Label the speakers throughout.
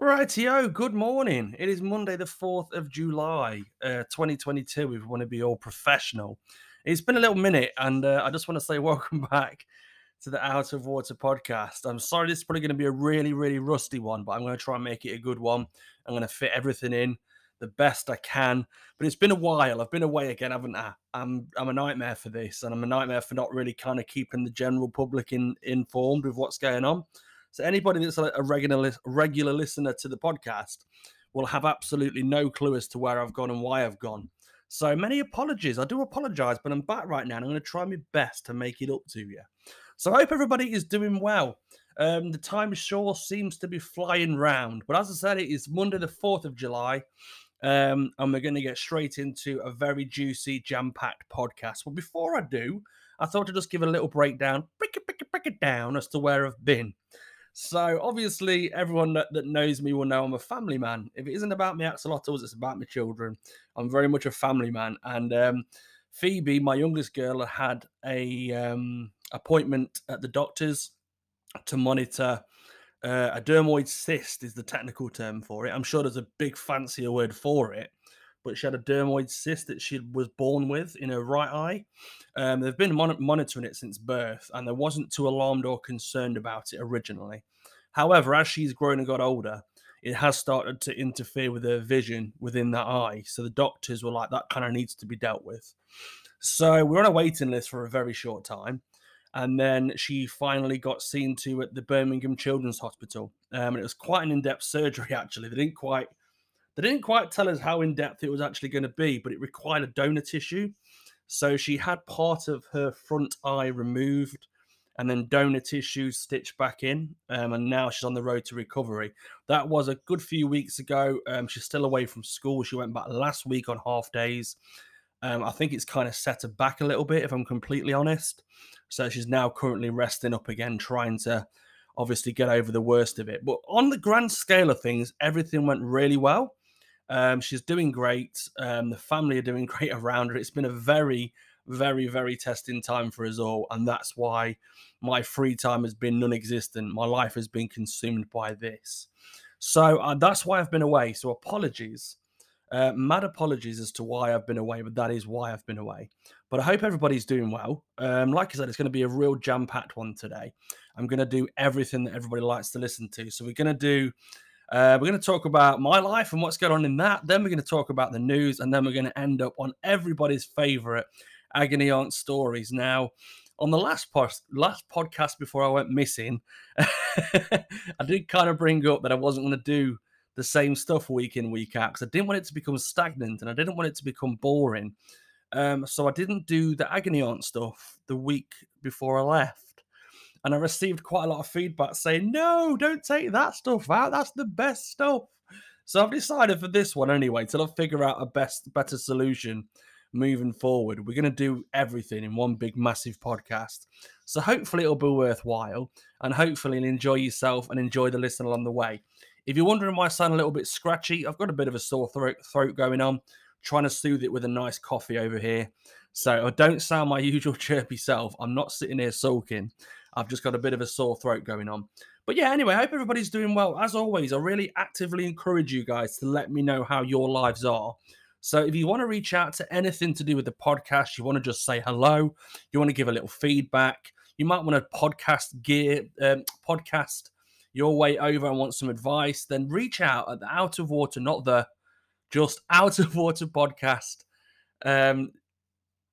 Speaker 1: Rightio, good morning. It is Monday, the 4th of July, uh, 2022. If we want to be all professional, it's been a little minute, and uh, I just want to say welcome back to the Out of Water podcast. I'm sorry, this is probably going to be a really, really rusty one, but I'm going to try and make it a good one. I'm going to fit everything in the best I can. But it's been a while. I've been away again, haven't I? I'm I'm a nightmare for this, and I'm a nightmare for not really kind of keeping the general public in, informed with what's going on. So anybody that's a regular regular listener to the podcast will have absolutely no clue as to where I've gone and why I've gone. So many apologies. I do apologize, but I'm back right now and I'm going to try my best to make it up to you. So I hope everybody is doing well. Um, the time sure seems to be flying round, but as I said, it is Monday, the 4th of July, um, and we're going to get straight into a very juicy, jam packed podcast. But before I do, I thought to just give a little breakdown, break it, break it, break it down as to where I've been. So obviously, everyone that, knows me will know I'm a family man. If it isn't about my axolotls, it's about my children. I'm very much a family man. And um, Phoebe, my youngest girl, had a um, appointment at the doctor's to monitor uh, a dermoid cyst is the technical term for it. I'm sure there's a big fancier word for it, but she had a dermoid cyst that she was born with in her right eye. Um, they've been mon- monitoring it since birth, and they wasn't too alarmed or concerned about it originally. However, as she's grown and got older, it has started to interfere with her vision within that eye. So the doctors were like, that kind of needs to be dealt with. So we're on a waiting list for a very short time. And then she finally got seen to at the Birmingham Children's Hospital. Um, and it was quite an in depth surgery, actually. They didn't quite they didn't quite tell us how in depth it was actually going to be, but it required a donor tissue. So she had part of her front eye removed and then donor tissue stitched back in. Um, and now she's on the road to recovery. That was a good few weeks ago. Um, she's still away from school. She went back last week on half days. Um, I think it's kind of set her back a little bit, if I'm completely honest. So she's now currently resting up again, trying to obviously get over the worst of it. But on the grand scale of things, everything went really well. Um, she's doing great. Um, the family are doing great around her. It's been a very, very, very testing time for us all. And that's why my free time has been non existent. My life has been consumed by this. So uh, that's why I've been away. So apologies. Uh, mad apologies as to why I've been away, but that is why I've been away. But I hope everybody's doing well. Um, like I said, it's going to be a real jam packed one today. I'm going to do everything that everybody likes to listen to. So we're going to do uh, we're going to talk about my life and what's going on in that. Then we're going to talk about the news, and then we're going to end up on everybody's favorite agony aunt stories. Now, on the last post, last podcast before I went missing, I did kind of bring up that I wasn't going to do the same stuff week in week out because I didn't want it to become stagnant and I didn't want it to become boring. Um, so I didn't do the agony aunt stuff the week before I left and I received quite a lot of feedback saying, "No, don't take that stuff out. That's the best stuff." So I've decided for this one anyway, till I figure out a best, better solution moving forward. We're going to do everything in one big, massive podcast. So hopefully it'll be worthwhile, and hopefully you'll enjoy yourself and enjoy the listen along the way. If you're wondering why I sound a little bit scratchy, I've got a bit of a sore throat, throat going on. Trying to soothe it with a nice coffee over here. So I don't sound my usual chirpy self. I'm not sitting here sulking. I've just got a bit of a sore throat going on. But yeah, anyway, I hope everybody's doing well. As always, I really actively encourage you guys to let me know how your lives are. So if you want to reach out to anything to do with the podcast, you want to just say hello, you want to give a little feedback, you might want to podcast gear um, podcast your way over and want some advice, then reach out at the Out of Water, not the just Out of Water podcast. Um,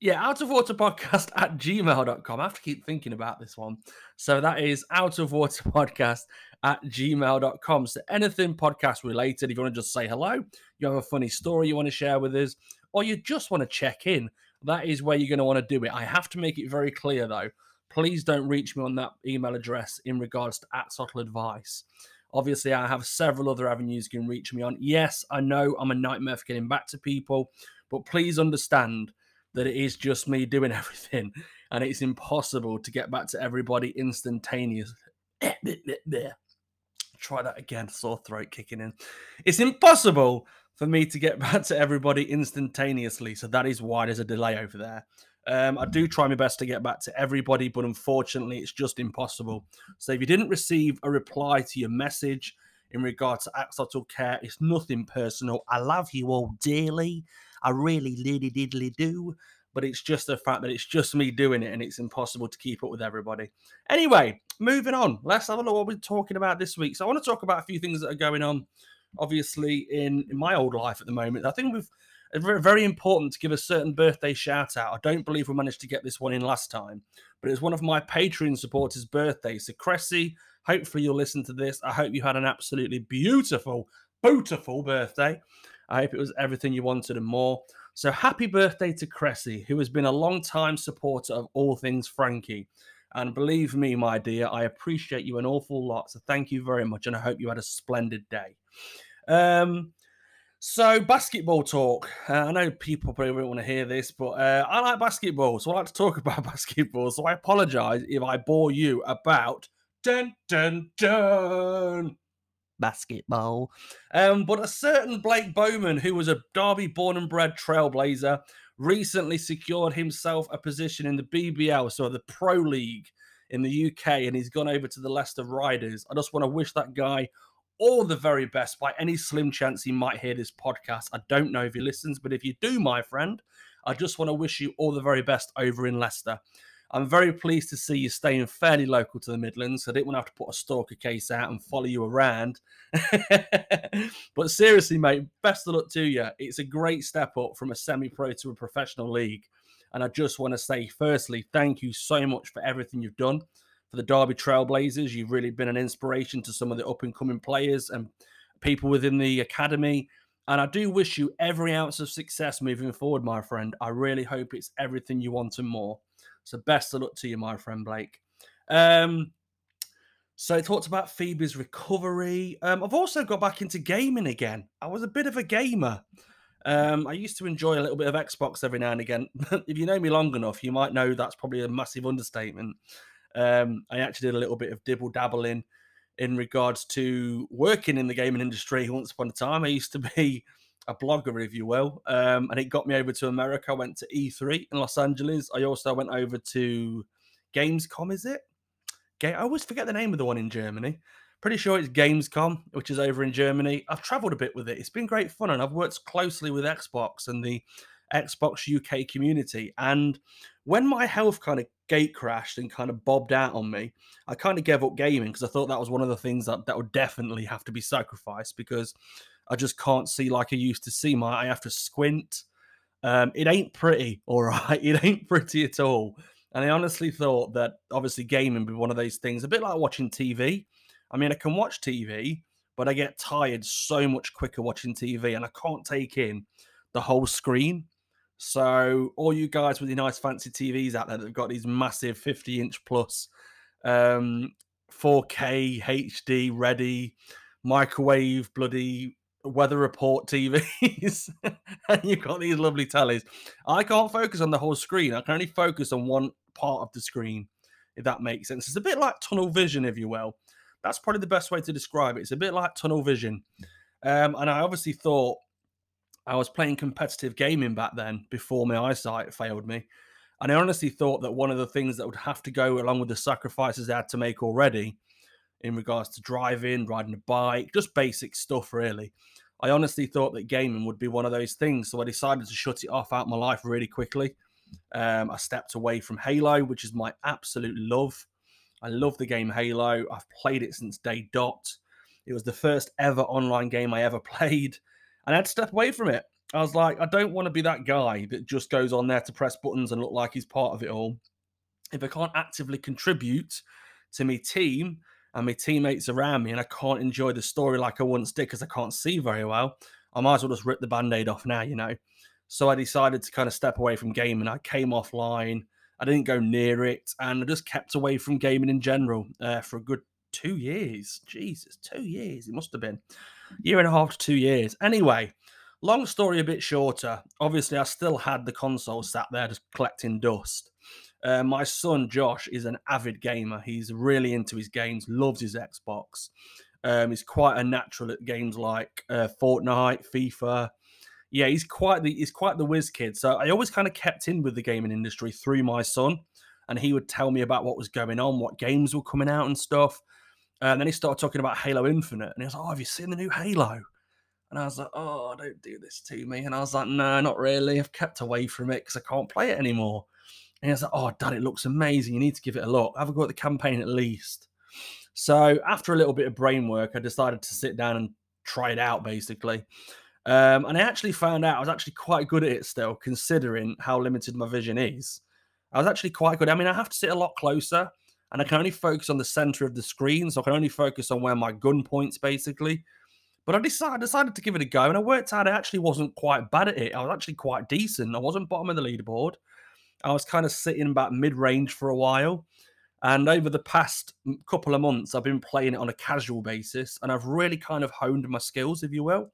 Speaker 1: yeah, out of water podcast at gmail.com. I have to keep thinking about this one. So that is out of water podcast at gmail.com. So anything podcast related, if you want to just say hello, you have a funny story you want to share with us, or you just want to check in, that is where you're going to want to do it. I have to make it very clear though. Please don't reach me on that email address in regards to Axolotl advice. Obviously, I have several other avenues you can reach me on. Yes, I know I'm a nightmare for getting back to people, but please understand that it is just me doing everything and it's impossible to get back to everybody instantaneously. Try that again, sore throat kicking in. It's impossible for me to get back to everybody instantaneously. So that is why there's a delay over there. Um, I do try my best to get back to everybody, but unfortunately, it's just impossible. So if you didn't receive a reply to your message, in regard to Axolotl Care. It's nothing personal. I love you all dearly. I really, really, diddly do. But it's just the fact that it's just me doing it and it's impossible to keep up with everybody. Anyway, moving on. Let's have a look what we're talking about this week. So I want to talk about a few things that are going on, obviously, in, in my old life at the moment. I think we've uh, very important to give a certain birthday shout out. I don't believe we managed to get this one in last time, but it was one of my Patreon supporters' birthdays. So, Cressy, hopefully you'll listen to this. I hope you had an absolutely beautiful, beautiful birthday. I hope it was everything you wanted and more. So, happy birthday to Cressy, who has been a long time supporter of all things Frankie. And believe me, my dear, I appreciate you an awful lot. So, thank you very much. And I hope you had a splendid day. Um, so, basketball talk. Uh, I know people probably won't want to hear this, but uh, I like basketball, so I like to talk about basketball. So, I apologize if I bore you about dun dun dun basketball. Um, but a certain Blake Bowman, who was a Derby born and bred trailblazer, recently secured himself a position in the BBL, so the Pro League in the UK, and he's gone over to the Leicester Riders. I just want to wish that guy all the very best by any slim chance he might hear this podcast. I don't know if he listens, but if you do, my friend, I just want to wish you all the very best over in Leicester. I'm very pleased to see you staying fairly local to the Midlands. I didn't want to have to put a stalker case out and follow you around. but seriously, mate, best of luck to you. It's a great step up from a semi pro to a professional league. And I just want to say, firstly, thank you so much for everything you've done for the Derby Trailblazers. You've really been an inspiration to some of the up and coming players and people within the academy. And I do wish you every ounce of success moving forward, my friend. I really hope it's everything you want and more. So best of luck to you, my friend Blake. Um, so it talked about Phoebe's recovery. Um, I've also got back into gaming again. I was a bit of a gamer. Um, I used to enjoy a little bit of Xbox every now and again. if you know me long enough, you might know that's probably a massive understatement. Um, I actually did a little bit of dibble dabbling in regards to working in the gaming industry once upon a time. I used to be a blogger, if you will, um, and it got me over to America. I went to E3 in Los Angeles. I also went over to Gamescom, is it? I always forget the name of the one in Germany. Pretty sure it's Gamescom, which is over in Germany. I've traveled a bit with it. It's been great fun, and I've worked closely with Xbox and the Xbox UK community. And when my health kind of gate crashed and kind of bobbed out on me, I kind of gave up gaming because I thought that was one of the things that, that would definitely have to be sacrificed because I just can't see like I used to see. My I have to squint. Um, it ain't pretty, all right. It ain't pretty at all. And I honestly thought that obviously gaming would be one of those things, a bit like watching TV. I mean, I can watch TV, but I get tired so much quicker watching TV and I can't take in the whole screen. So all you guys with your nice fancy TVs out there that've got these massive 50 inch plus um, 4K HD ready microwave bloody weather report TVs, and you've got these lovely tellies. I can't focus on the whole screen. I can only focus on one part of the screen, if that makes sense. It's a bit like tunnel vision, if you will. That's probably the best way to describe it. It's a bit like tunnel vision. Um, and I obviously thought I was playing competitive gaming back then before my eyesight failed me. And I honestly thought that one of the things that would have to go along with the sacrifices I had to make already in regards to driving, riding a bike, just basic stuff, really. I honestly thought that gaming would be one of those things. So I decided to shut it off out my life really quickly. Um, I stepped away from Halo, which is my absolute love. I love the game Halo. I've played it since day dot. It was the first ever online game I ever played and I had to step away from it. I was like, I don't want to be that guy that just goes on there to press buttons and look like he's part of it all. If I can't actively contribute to my team and my teammates around me, and I can't enjoy the story like I once did because I can't see very well, I might as well just rip the band aid off now, you know. So I decided to kind of step away from gaming. I came offline. I didn't go near it, and I just kept away from gaming in general uh, for a good two years. Jesus, two years it must have been year and a half to two years. Anyway, long story a bit shorter. Obviously, I still had the console sat there just collecting dust. Uh, my son Josh is an avid gamer. He's really into his games, loves his Xbox. Um, he's quite a natural at games like uh, Fortnite, FIFA. Yeah, he's quite the he's quite the whiz kid. So I always kind of kept in with the gaming industry through my son, and he would tell me about what was going on, what games were coming out and stuff. And then he started talking about Halo Infinite, and he was like, "Oh, have you seen the new Halo?" And I was like, "Oh, don't do this to me." And I was like, "No, not really. I've kept away from it because I can't play it anymore." And he was like, "Oh, Dad, it looks amazing. You need to give it a look. Have a go at the campaign at least." So after a little bit of brain work, I decided to sit down and try it out, basically. Um, and I actually found out I was actually quite good at it still, considering how limited my vision is. I was actually quite good. I mean, I have to sit a lot closer, and I can only focus on the center of the screen, so I can only focus on where my gun points, basically. But I decided, decided to give it a go, and I worked out I actually wasn't quite bad at it. I was actually quite decent. I wasn't bottom of the leaderboard. I was kind of sitting about mid range for a while. And over the past couple of months, I've been playing it on a casual basis, and I've really kind of honed my skills, if you will.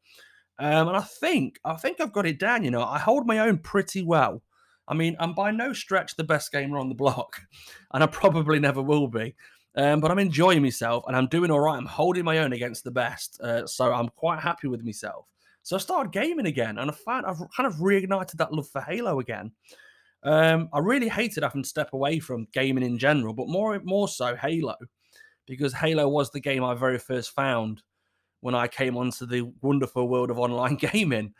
Speaker 1: Um, and I think I think I've got it down. You know, I hold my own pretty well. I mean, I'm by no stretch the best gamer on the block, and I probably never will be. Um, but I'm enjoying myself, and I'm doing all right. I'm holding my own against the best, uh, so I'm quite happy with myself. So I started gaming again, and I found I've kind of reignited that love for Halo again. Um, I really hated having to step away from gaming in general, but more more so Halo, because Halo was the game I very first found when I came onto the wonderful world of online gaming.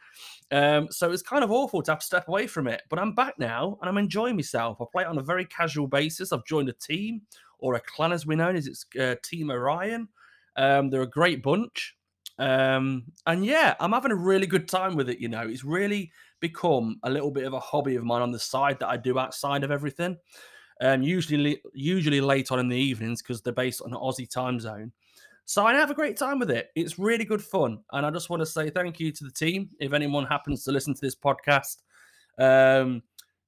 Speaker 1: Um, so it's kind of awful to have to step away from it, but I'm back now and I'm enjoying myself. I play it on a very casual basis. I've joined a team or a clan, as we know, as it's uh, Team Orion. Um, they're a great bunch. Um, and yeah, I'm having a really good time with it. You know, it's really become a little bit of a hobby of mine on the side that I do outside of everything. Um, usually, usually late on in the evenings because they're based on an Aussie time zone. So I have a great time with it. It's really good fun. And I just want to say thank you to the team. If anyone happens to listen to this podcast, um,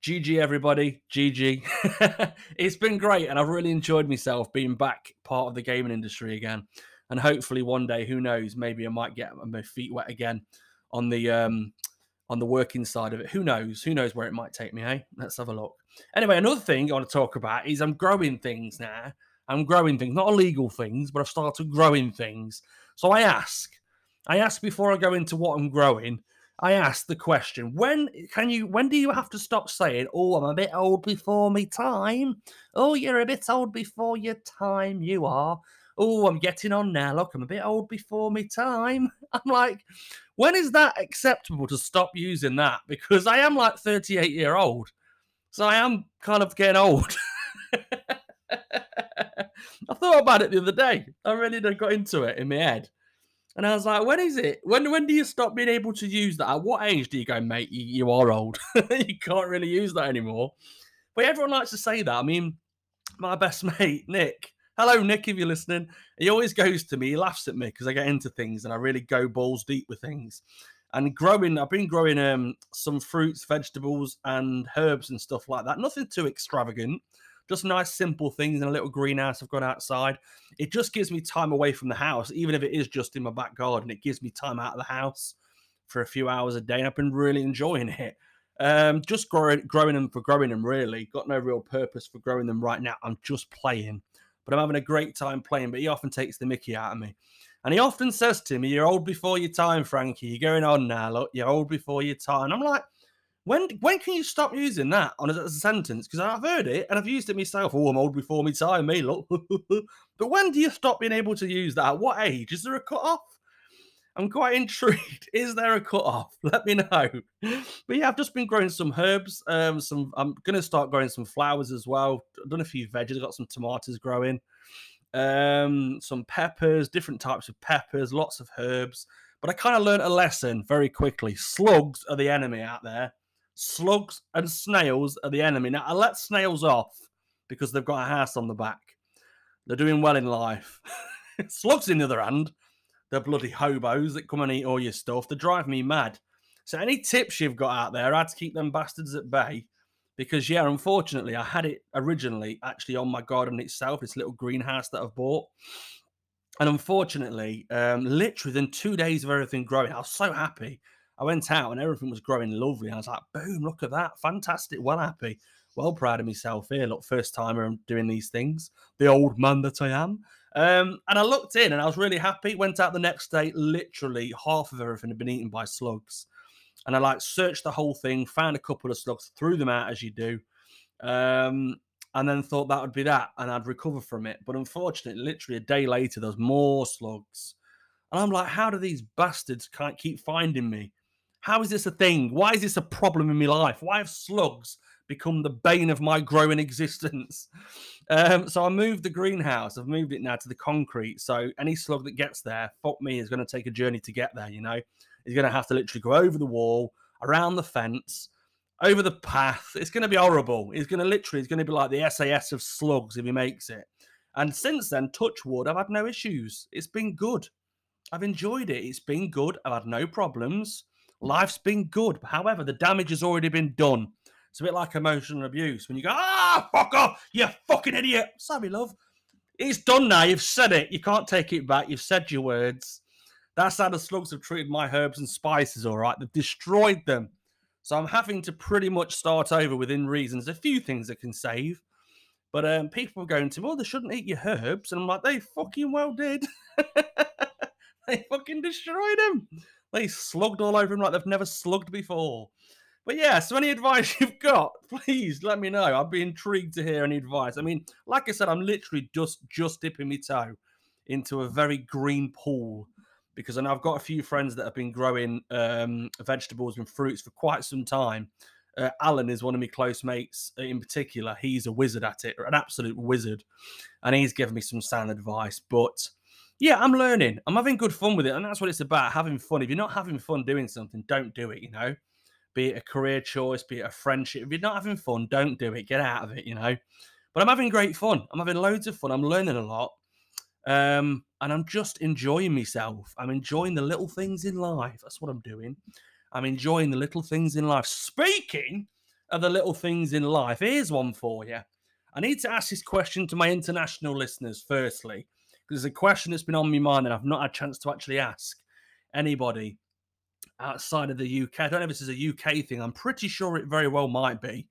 Speaker 1: GG, everybody. GG. it's been great. And I've really enjoyed myself being back part of the gaming industry again. And hopefully one day, who knows, maybe I might get my feet wet again on the um on the working side of it. Who knows? Who knows where it might take me, hey? Let's have a look. Anyway, another thing I want to talk about is I'm growing things now. I'm growing things, not illegal things, but I've started growing things. So I ask, I ask before I go into what I'm growing, I ask the question: When can you? When do you have to stop saying, "Oh, I'm a bit old before me time"? Oh, you're a bit old before your time. You are. Oh, I'm getting on now. Look, I'm a bit old before me time. I'm like, when is that acceptable to stop using that? Because I am like 38 year old, so I am kind of getting old. I thought about it the other day. I really got into it in my head. And I was like, when is it? When when do you stop being able to use that? At what age do you go, mate? You, you are old. you can't really use that anymore. But everyone likes to say that. I mean, my best mate, Nick. Hello, Nick, if you're listening. He always goes to me, he laughs at me because I get into things and I really go balls deep with things. And growing, I've been growing um, some fruits, vegetables, and herbs and stuff like that. Nothing too extravagant just nice, simple things in a little greenhouse I've got outside. It just gives me time away from the house, even if it is just in my back garden. It gives me time out of the house for a few hours a day. And I've been really enjoying it. Um, just growing, growing them for growing them, really. Got no real purpose for growing them right now. I'm just playing, but I'm having a great time playing. But he often takes the mickey out of me. And he often says to me, You're old before your time, Frankie. You're going on now. Look, you're old before your time. And I'm like, when when can you stop using that on as a sentence? Because I've heard it and I've used it myself. Oh, I'm old before my time, me look. but when do you stop being able to use that? At what age? Is there a cut off? I'm quite intrigued. Is there a cut off? Let me know. But yeah, I've just been growing some herbs. Um, some I'm gonna start growing some flowers as well. I've done a few veggies. I've got some tomatoes growing. Um, some peppers, different types of peppers, lots of herbs. But I kind of learned a lesson very quickly. Slugs are the enemy out there slugs and snails are the enemy. Now, I let snails off because they've got a house on the back. They're doing well in life. slugs, in the other hand, they're bloody hobos that come and eat all your stuff. They drive me mad. So, any tips you've got out there, how to keep them bastards at bay? Because, yeah, unfortunately, I had it originally actually on my garden itself, this little greenhouse that I've bought. And unfortunately, um, literally within two days of everything growing, I was so happy. I went out and everything was growing lovely. I was like, boom, look at that. Fantastic. Well happy. Well proud of myself here. Look, first timer I'm doing these things. The old man that I am. Um, and I looked in and I was really happy. Went out the next day, literally half of everything had been eaten by slugs. And I like searched the whole thing, found a couple of slugs, threw them out as you do. Um, and then thought that would be that and I'd recover from it. But unfortunately, literally a day later, there's more slugs. And I'm like, how do these bastards keep finding me? How is this a thing? Why is this a problem in my life? Why have slugs become the bane of my growing existence? Um, so I moved the greenhouse. I've moved it now to the concrete. So any slug that gets there, fuck me, is going to take a journey to get there. You know, he's going to have to literally go over the wall, around the fence, over the path. It's going to be horrible. He's going to literally, he's going to be like the SAS of slugs if he makes it. And since then, touch wood, I've had no issues. It's been good. I've enjoyed it. It's been good. I've had no problems. Life's been good. However, the damage has already been done. It's a bit like emotional abuse when you go, ah, fuck off, you fucking idiot. Sorry, love. It's done now. You've said it. You can't take it back. You've said your words. That's how the slugs have treated my herbs and spices, all right? They've destroyed them. So I'm having to pretty much start over within reason. There's a few things that can save. But um, people are going to, well, they shouldn't eat your herbs. And I'm like, they fucking well did. they fucking destroyed him. They slugged all over him like they've never slugged before. But yeah, so any advice you've got, please let me know. I'd be intrigued to hear any advice. I mean, like I said, I'm literally just just dipping my toe into a very green pool because I know I've got a few friends that have been growing um, vegetables and fruits for quite some time. Uh, Alan is one of my close mates in particular. He's a wizard at it, an absolute wizard, and he's given me some sound advice. But yeah, I'm learning. I'm having good fun with it, and that's what it's about having fun. If you're not having fun doing something, don't do it. You know, be it a career choice, be it a friendship. If you're not having fun, don't do it. Get out of it. You know. But I'm having great fun. I'm having loads of fun. I'm learning a lot. Um, and I'm just enjoying myself. I'm enjoying the little things in life. That's what I'm doing. I'm enjoying the little things in life. Speaking of the little things in life, here's one for you. I need to ask this question to my international listeners, firstly, because it's a question that's been on my mind and I've not had a chance to actually ask anybody outside of the UK. I don't know if this is a UK thing. I'm pretty sure it very well might be.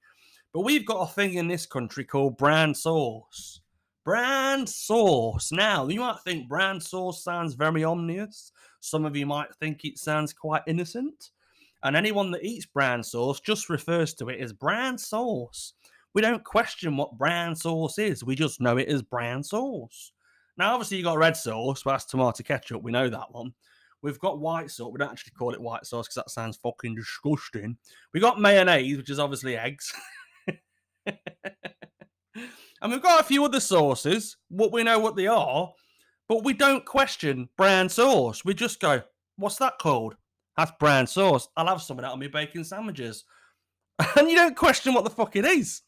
Speaker 1: But we've got a thing in this country called brand sauce. Brand sauce. Now, you might think brand sauce sounds very ominous. Some of you might think it sounds quite innocent. And anyone that eats brand sauce just refers to it as brand sauce. We don't question what brand sauce is, we just know it as brand sauce. Now, obviously, you got red sauce, but that's tomato ketchup. We know that one. We've got white sauce. We don't actually call it white sauce because that sounds fucking disgusting. We got mayonnaise, which is obviously eggs. And we've got a few other sauces, what we know what they are, but we don't question brand sauce. We just go, what's that called? That's brand sauce. I'll have some of that on my bacon sandwiches. And you don't question what the fuck it is.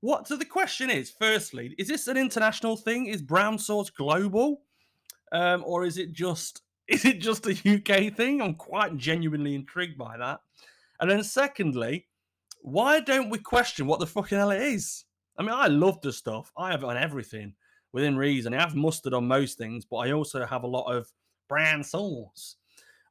Speaker 1: What so the question is, firstly, is this an international thing? Is brown sauce global? Um, or is it just is it just a UK thing? I'm quite genuinely intrigued by that. And then secondly, why don't we question what the fucking hell it is? I mean, I love the stuff. I have it on everything within reason. I have mustard on most things, but I also have a lot of brand sauce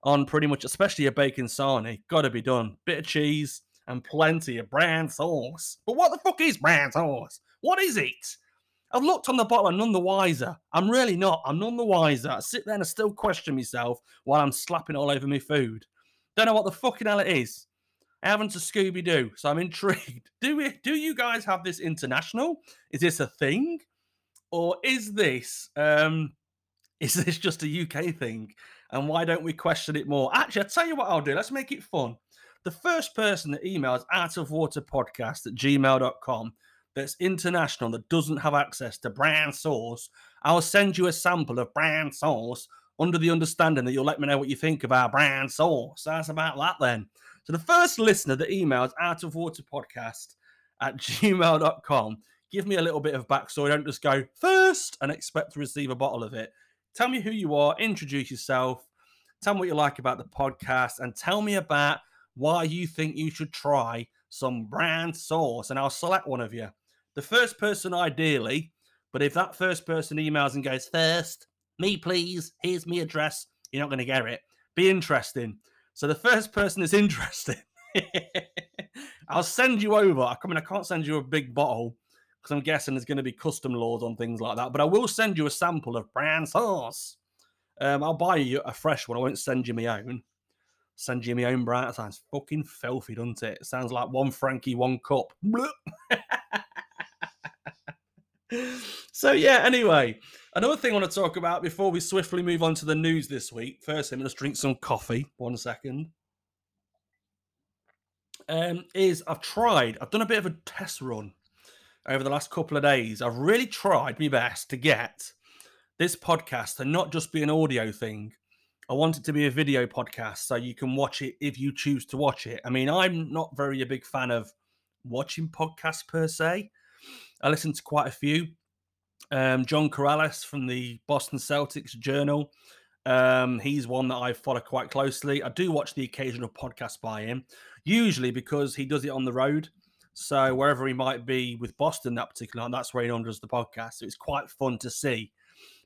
Speaker 1: on pretty much, especially a bacon sarnie. Got to be done. Bit of cheese and plenty of brand sauce. But what the fuck is brand sauce? What is it? I've looked on the bottom, I'm none the wiser. I'm really not. I'm none the wiser. I sit there and I still question myself while I'm slapping all over my food. Don't know what the fucking hell it is I haven't to Scooby Doo. So I'm intrigued. Do we? Do you guys have this international? Is this a thing, or is this um, is this just a UK thing? And why don't we question it more? Actually, I'll tell you what I'll do. Let's make it fun. The first person that emails out of water podcast at gmail.com that's international that doesn't have access to brand sauce, I'll send you a sample of brand sauce under the understanding that you'll let me know what you think about brand sauce. That's about that then. So the first listener that emails out of water podcast at gmail.com, give me a little bit of backstory. Don't just go first and expect to receive a bottle of it. Tell me who you are, introduce yourself, tell me what you like about the podcast, and tell me about why you think you should try some brand sauce. And I'll select one of you. The first person, ideally, but if that first person emails and goes, first, me please, here's me address, you're not going to get it. Be interesting. So the first person is interesting. I'll send you over. I mean, I can't send you a big bottle because I'm guessing there's going to be custom laws on things like that. But I will send you a sample of brand sauce. Um, I'll buy you a fresh one. I won't send you my own. Send you my own brand. That sounds fucking filthy, doesn't it? it sounds like one Frankie, one cup. so yeah, anyway, another thing I want to talk about before we swiftly move on to the news this week. First, I'm going to drink some coffee. One second. Um, is I've tried. I've done a bit of a test run over the last couple of days. I've really tried my best to get this podcast to not just be an audio thing. I want it to be a video podcast so you can watch it if you choose to watch it. I mean, I'm not very a big fan of watching podcasts per se. I listen to quite a few. Um, John Karalis from the Boston Celtics Journal. Um, he's one that I follow quite closely. I do watch the occasional podcast by him, usually because he does it on the road. So wherever he might be with Boston that particular night, that's where he does the podcast. So it's quite fun to see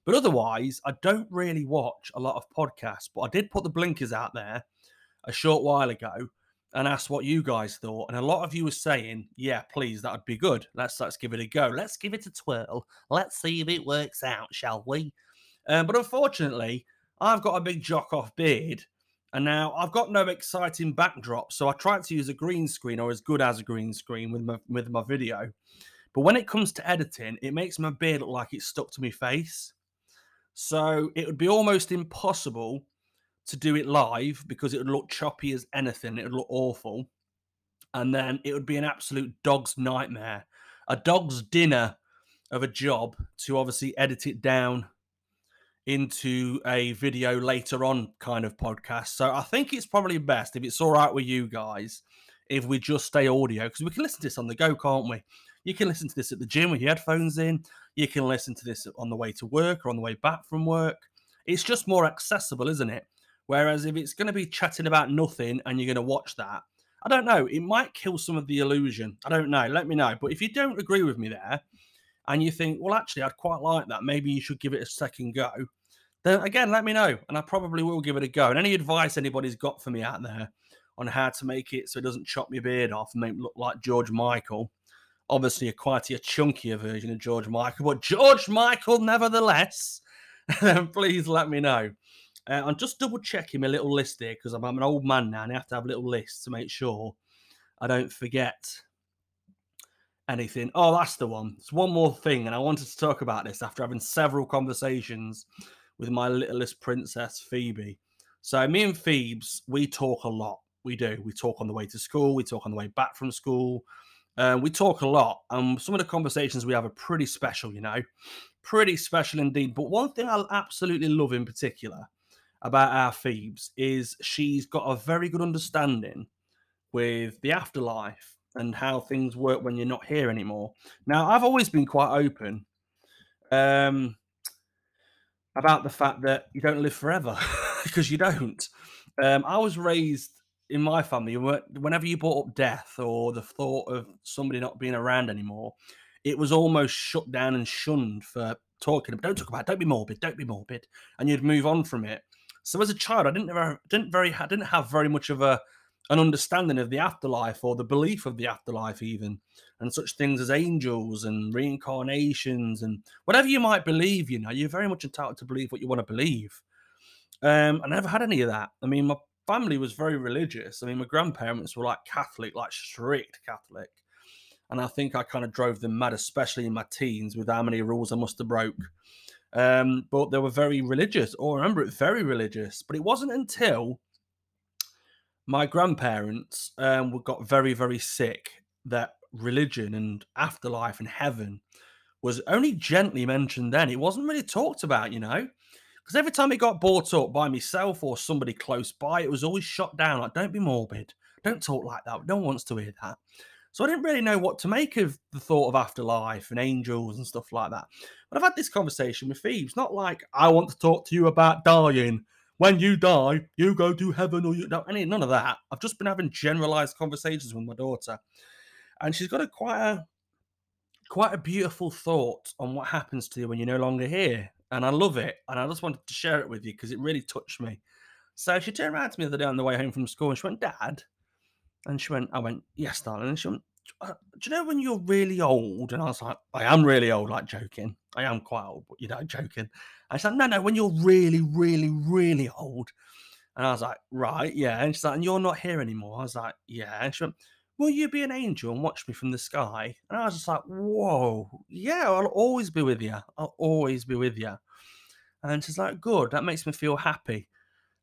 Speaker 1: but otherwise, I don't really watch a lot of podcasts. But I did put the blinkers out there a short while ago and asked what you guys thought. And a lot of you were saying, yeah, please, that would be good. Let's let's give it a go. Let's give it a twirl. Let's see if it works out, shall we? Um, but unfortunately, I've got a big jock off beard. And now I've got no exciting backdrop, so I tried to use a green screen or as good as a green screen with my with my video. But when it comes to editing, it makes my beard look like it's stuck to my face. So it would be almost impossible to do it live because it would look choppy as anything. It would look awful. And then it would be an absolute dog's nightmare, a dog's dinner of a job to obviously edit it down into a video later on kind of podcast. So I think it's probably best if it's all right with you guys if we just stay audio because we can listen to this on the go, can't we? You can listen to this at the gym with your headphones in. You can listen to this on the way to work or on the way back from work. It's just more accessible, isn't it? Whereas if it's going to be chatting about nothing and you're going to watch that, I don't know, it might kill some of the illusion. I don't know. Let me know. But if you don't agree with me there and you think, well, actually, I'd quite like that, maybe you should give it a second go, then again, let me know. And I probably will give it a go. And any advice anybody's got for me out there on how to make it so it doesn't chop my beard off and make me look like George Michael, obviously a quite a chunkier version of George Michael, but George Michael nevertheless, please let me know. Uh, I'm just double checking my little list here because I'm, I'm, an old man now and I have to have a little list to make sure I don't forget anything. Oh, that's the one. It's one more thing, and I wanted to talk about this after having several conversations with my littlest princess, Phoebe. So, me and Phoebes, we talk a lot. We do. We talk on the way to school, we talk on the way back from school. Uh, we talk a lot, and some of the conversations we have are pretty special, you know, pretty special indeed. But one thing I absolutely love in particular about our Phoebes is she's got a very good understanding with the afterlife and how things work when you're not here anymore. Now, I've always been quite open um, about the fact that you don't live forever because you don't. Um, I was raised in my family, whenever you brought up death or the thought of somebody not being around anymore, it was almost shut down and shunned for talking. Don't talk about. It. Don't be morbid. Don't be morbid, and you'd move on from it. So as a child, I didn't ever, didn't very didn't have very much of a an understanding of the afterlife or the belief of the afterlife, even and such things as angels and reincarnations and whatever you might believe. You know, you're very much entitled to believe what you want to believe. Um, I never had any of that. I mean, my family was very religious. I mean, my grandparents were like Catholic, like strict Catholic. And I think I kind of drove them mad, especially in my teens, with how many rules I must have broke. Um, but they were very religious. Oh, I remember it, very religious. But it wasn't until my grandparents um, got very, very sick that religion and afterlife and heaven was only gently mentioned then. It wasn't really talked about, you know. Because every time it got brought up by myself or somebody close by, it was always shot down. Like, don't be morbid. Don't talk like that. No one wants to hear that. So I didn't really know what to make of the thought of afterlife and angels and stuff like that. But I've had this conversation with Phoebes. Not like I want to talk to you about dying. When you die, you go to heaven or you no, any none of that. I've just been having generalized conversations with my daughter, and she's got a quite a quite a beautiful thought on what happens to you when you're no longer here and I love it. And I just wanted to share it with you because it really touched me. So she turned around to me the other day on the way home from school and she went, Dad. And she went, I went, Yes, darling. And she went, uh, Do you know when you're really old? And I was like, I am really old, like joking. I am quite old, but you know, joking. I said, No, no, when you're really, really, really old. And I was like, Right, yeah. And she's like, And you're not here anymore. I was like, Yeah. And she went, Will you be an angel and watch me from the sky? And I was just like, Whoa, yeah, I'll always be with you. I'll always be with you. And she's like, Good, that makes me feel happy.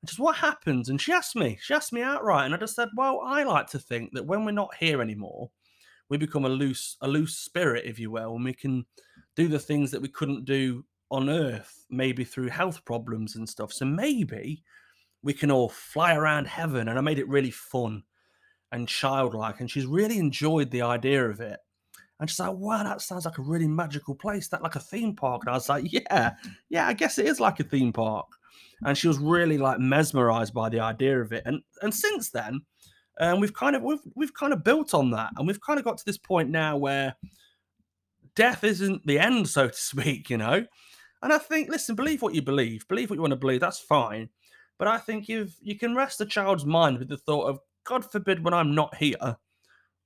Speaker 1: Just what happens? And she asked me, she asked me outright, and I just said, Well, I like to think that when we're not here anymore, we become a loose, a loose spirit, if you will, and we can do the things that we couldn't do on Earth, maybe through health problems and stuff. So maybe we can all fly around heaven. And I made it really fun and childlike. And she's really enjoyed the idea of it. And she's like, wow, that sounds like a really magical place, that like a theme park. And I was like, yeah, yeah, I guess it is like a theme park. And she was really like mesmerized by the idea of it. And and since then, um, we've kind of we've we've kind of built on that, and we've kind of got to this point now where death isn't the end, so to speak, you know. And I think, listen, believe what you believe, believe what you want to believe. That's fine. But I think if you can rest a child's mind with the thought of, God forbid, when I'm not here,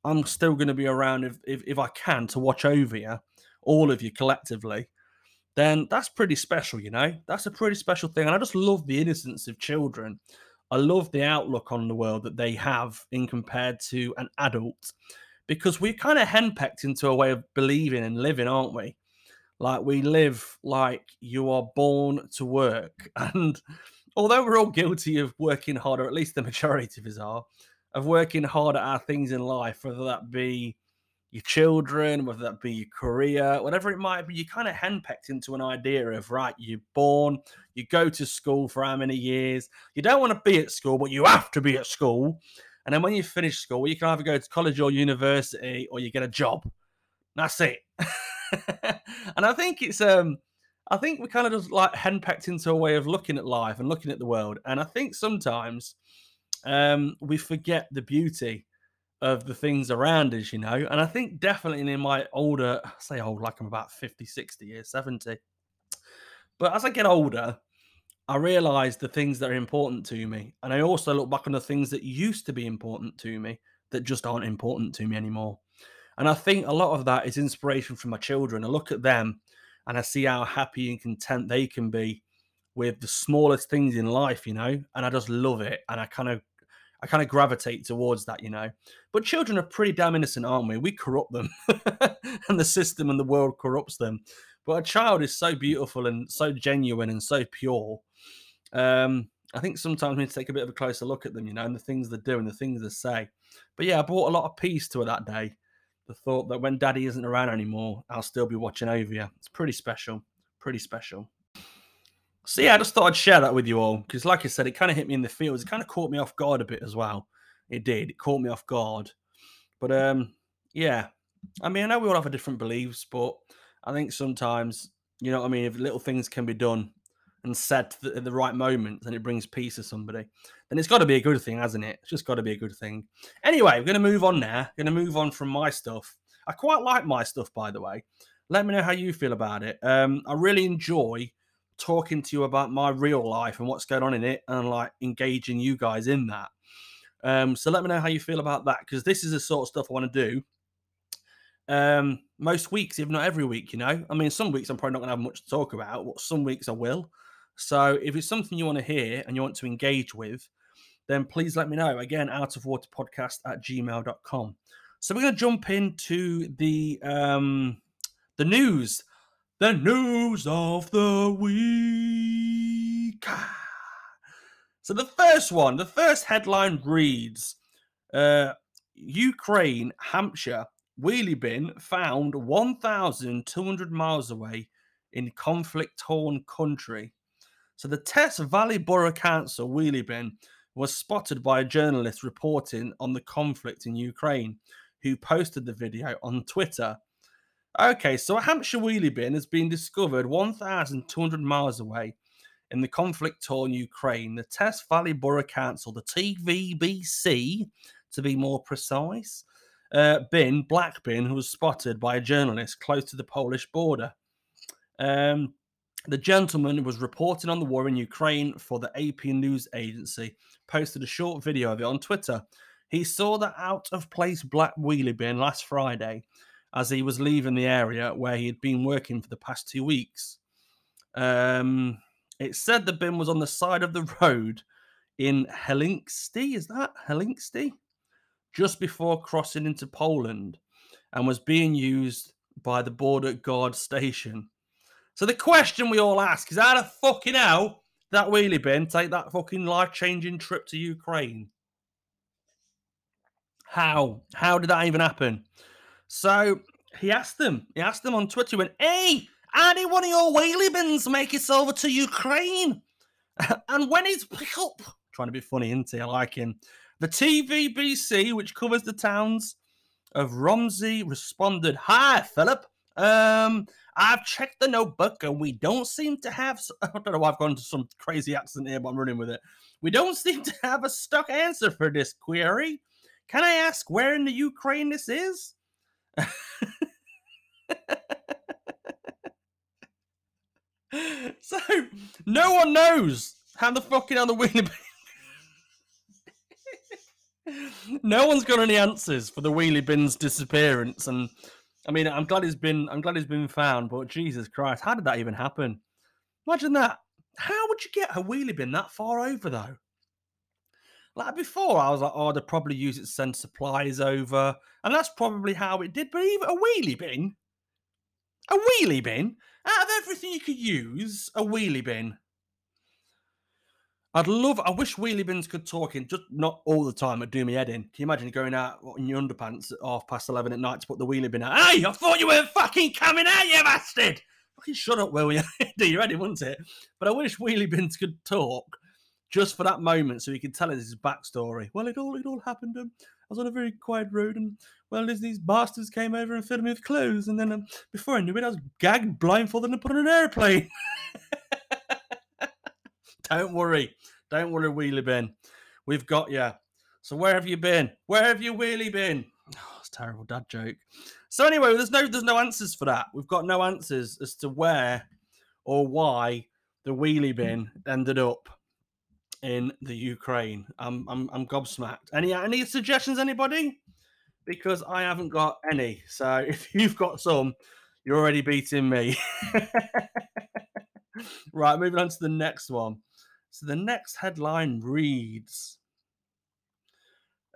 Speaker 1: I'm still going to be around if, if, if I can to watch over you, all of you collectively, then that's pretty special, you know? That's a pretty special thing. And I just love the innocence of children. I love the outlook on the world that they have in compared to an adult because we're kind of henpecked into a way of believing and living, aren't we? Like we live like you are born to work. And although we're all guilty of working hard, or at least the majority of us are, of working hard at our things in life, whether that be your children, whether that be your career, whatever it might be, you're kind of henpecked into an idea of right, you're born, you go to school for how many years, you don't want to be at school, but you have to be at school. And then when you finish school, you can either go to college or university or you get a job. That's it. and I think it's um I think we kind of just like henpecked into a way of looking at life and looking at the world. And I think sometimes um, we forget the beauty of the things around us, you know. And I think definitely in my older, I say old, like I'm about 50, 60 years, 70. But as I get older, I realize the things that are important to me. And I also look back on the things that used to be important to me that just aren't important to me anymore. And I think a lot of that is inspiration from my children. I look at them and I see how happy and content they can be with the smallest things in life, you know, and I just love it. And I kind of I kind of gravitate towards that, you know. But children are pretty damn innocent, aren't we? We corrupt them, and the system and the world corrupts them. But a child is so beautiful and so genuine and so pure. Um, I think sometimes we need to take a bit of a closer look at them, you know, and the things they do and the things they say. But yeah, I brought a lot of peace to it that day the thought that when daddy isn't around anymore, I'll still be watching over you. It's pretty special. Pretty special. So yeah, I just thought I'd share that with you all because, like I said, it kind of hit me in the feels. It kind of caught me off guard a bit as well. It did. It caught me off guard. But um, yeah. I mean, I know we all have different beliefs, but I think sometimes, you know what I mean, if little things can be done and said at the right moment and it brings peace to somebody, then it's got to be a good thing, hasn't it? It's just got to be a good thing. Anyway, we're going to move on now. Going to move on from my stuff. I quite like my stuff, by the way. Let me know how you feel about it. Um, I really enjoy talking to you about my real life and what's going on in it and like engaging you guys in that. Um, so let me know how you feel about that because this is the sort of stuff I want to do. Um, most weeks, if not every week, you know. I mean, some weeks I'm probably not going to have much to talk about, but some weeks I will. So if it's something you want to hear and you want to engage with, then please let me know. Again, out of water podcast at gmail.com. So we're going to jump into the um, the news. The news of the week. So the first one, the first headline reads uh, Ukraine, Hampshire, wheelie bin found 1,200 miles away in conflict torn country. So the Test Valley Borough Council wheelie bin was spotted by a journalist reporting on the conflict in Ukraine, who posted the video on Twitter. Okay, so a Hampshire wheelie bin has been discovered 1,200 miles away in the conflict torn Ukraine. The Test Valley Borough Council, the TVBC to be more precise, uh, bin, black bin, who was spotted by a journalist close to the Polish border. Um, the gentleman was reporting on the war in Ukraine for the AP news agency, posted a short video of it on Twitter. He saw the out of place black wheelie bin last Friday as he was leaving the area where he had been working for the past two weeks. Um, it said the bin was on the side of the road in Helsinki. Is that Helsinki? just before crossing into Poland and was being used by the border guard station. So the question we all ask is how the fucking hell that wheelie bin take that fucking life changing trip to Ukraine? How? How did that even happen? So he asked them, he asked them on Twitter, he went, Hey, did one of your wheelie bins make its over to Ukraine? and when it's up, trying to be funny, isn't he? I like him. The TVBC, which covers the towns of Romsey, responded, Hi, Philip. Um, I've checked the notebook and we don't seem to have. I don't know why I've gone to some crazy accent here, but I'm running with it. We don't seem to have a stuck answer for this query. Can I ask where in the Ukraine this is? so no one knows how the fucking on the wheelie bin. no one's got any answers for the wheelie bin's disappearance, and I mean, I'm glad he's been. I'm glad he's been found. But Jesus Christ, how did that even happen? Imagine that. How would you get a wheelie bin that far over though? Like before, I was like, oh, they'd probably use it to send supplies over, and that's probably how it did. But even a wheelie bin, a wheelie bin, out of everything you could use, a wheelie bin. I'd love. I wish wheelie bins could talk in just not all the time. It'd do me head in. Can you imagine going out in your underpants at half past eleven at night to put the wheelie bin out? Hey, I thought you weren't fucking coming out, you bastard! Fucking shut up, will you? do your head in, wouldn't it? But I wish wheelie bins could talk just for that moment, so he could tell us his backstory. Well, it all it all happened. Um, I was on a very quiet road, and well, these bastards came over and filled me with clothes, and then um, before I knew it, I was gagged, blindfolded, and put on an airplane. Don't worry. Don't worry, Wheelie Bin. We've got you. So where have you been? Where have you wheelie been? Oh, it's a terrible dad joke. So anyway, there's no there's no answers for that. We've got no answers as to where or why the wheelie bin ended up in the Ukraine. I'm I'm, I'm gobsmacked. Any any suggestions, anybody? Because I haven't got any. So if you've got some, you're already beating me. right, moving on to the next one. So the next headline reads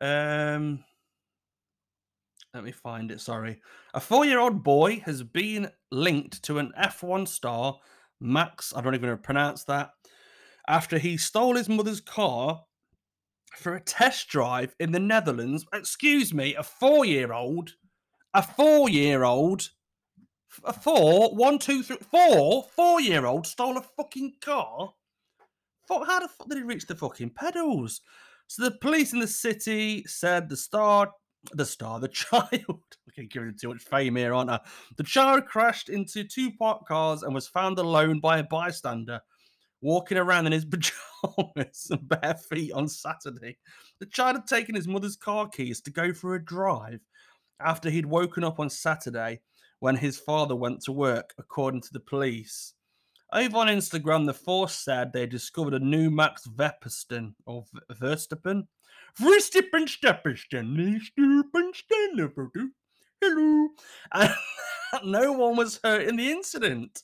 Speaker 1: um let me find it, sorry. A four year old boy has been linked to an F1 star, Max, I don't even know pronounce that, after he stole his mother's car for a test drive in the Netherlands. Excuse me, a four year old, a four year old, a four, one, two, three, four, four year old stole a fucking car how the fuck did he reach the fucking pedals? So the police in the city said the star, the star, the child, okay, giving him too much fame here, aren't I? The child crashed into two parked cars and was found alone by a bystander walking around in his pajamas and bare feet on Saturday. The child had taken his mother's car keys to go for a drive after he'd woken up on Saturday when his father went to work, according to the police. Over on Instagram, the force said they discovered a new Max Verstappen or Verstappen. Verstappen, Verstappen, Verstappen, hello. And no one was hurt in the incident.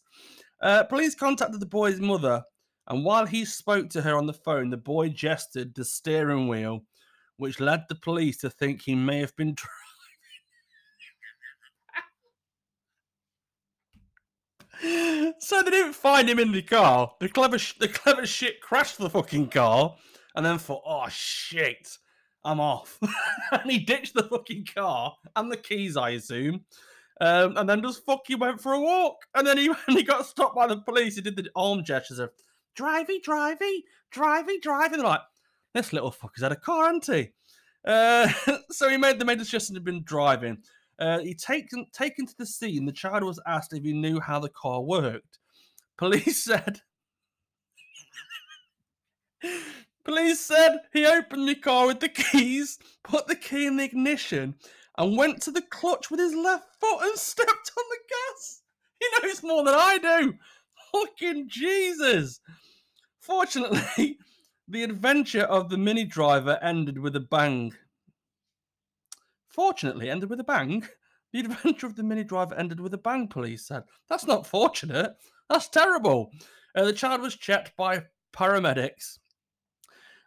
Speaker 1: Uh, police contacted the boy's mother, and while he spoke to her on the phone, the boy gestured the steering wheel, which led the police to think he may have been driving. so they didn't find him in the car. The clever, sh- the clever shit crashed the fucking car, and then thought, "Oh shit, I'm off," and he ditched the fucking car and the keys, I assume, um, and then just fucking went for a walk. And then he he got stopped by the police, he did the arm gestures of "drivey, drivey, drivey, drivey." They're like, "This little fucker's had a car, hasn't he?" Uh, so he made the made the suggestion had been driving. Uh, he taken taken to the scene. The child was asked if he knew how the car worked. Police said. Police said he opened the car with the keys, put the key in the ignition, and went to the clutch with his left foot and stepped on the gas. He knows more than I do. Fucking Jesus. Fortunately, the adventure of the mini driver ended with a bang. Fortunately, ended with a bang. The adventure of the mini driver ended with a bang, police said. That's not fortunate. That's terrible. Uh, the child was checked by paramedics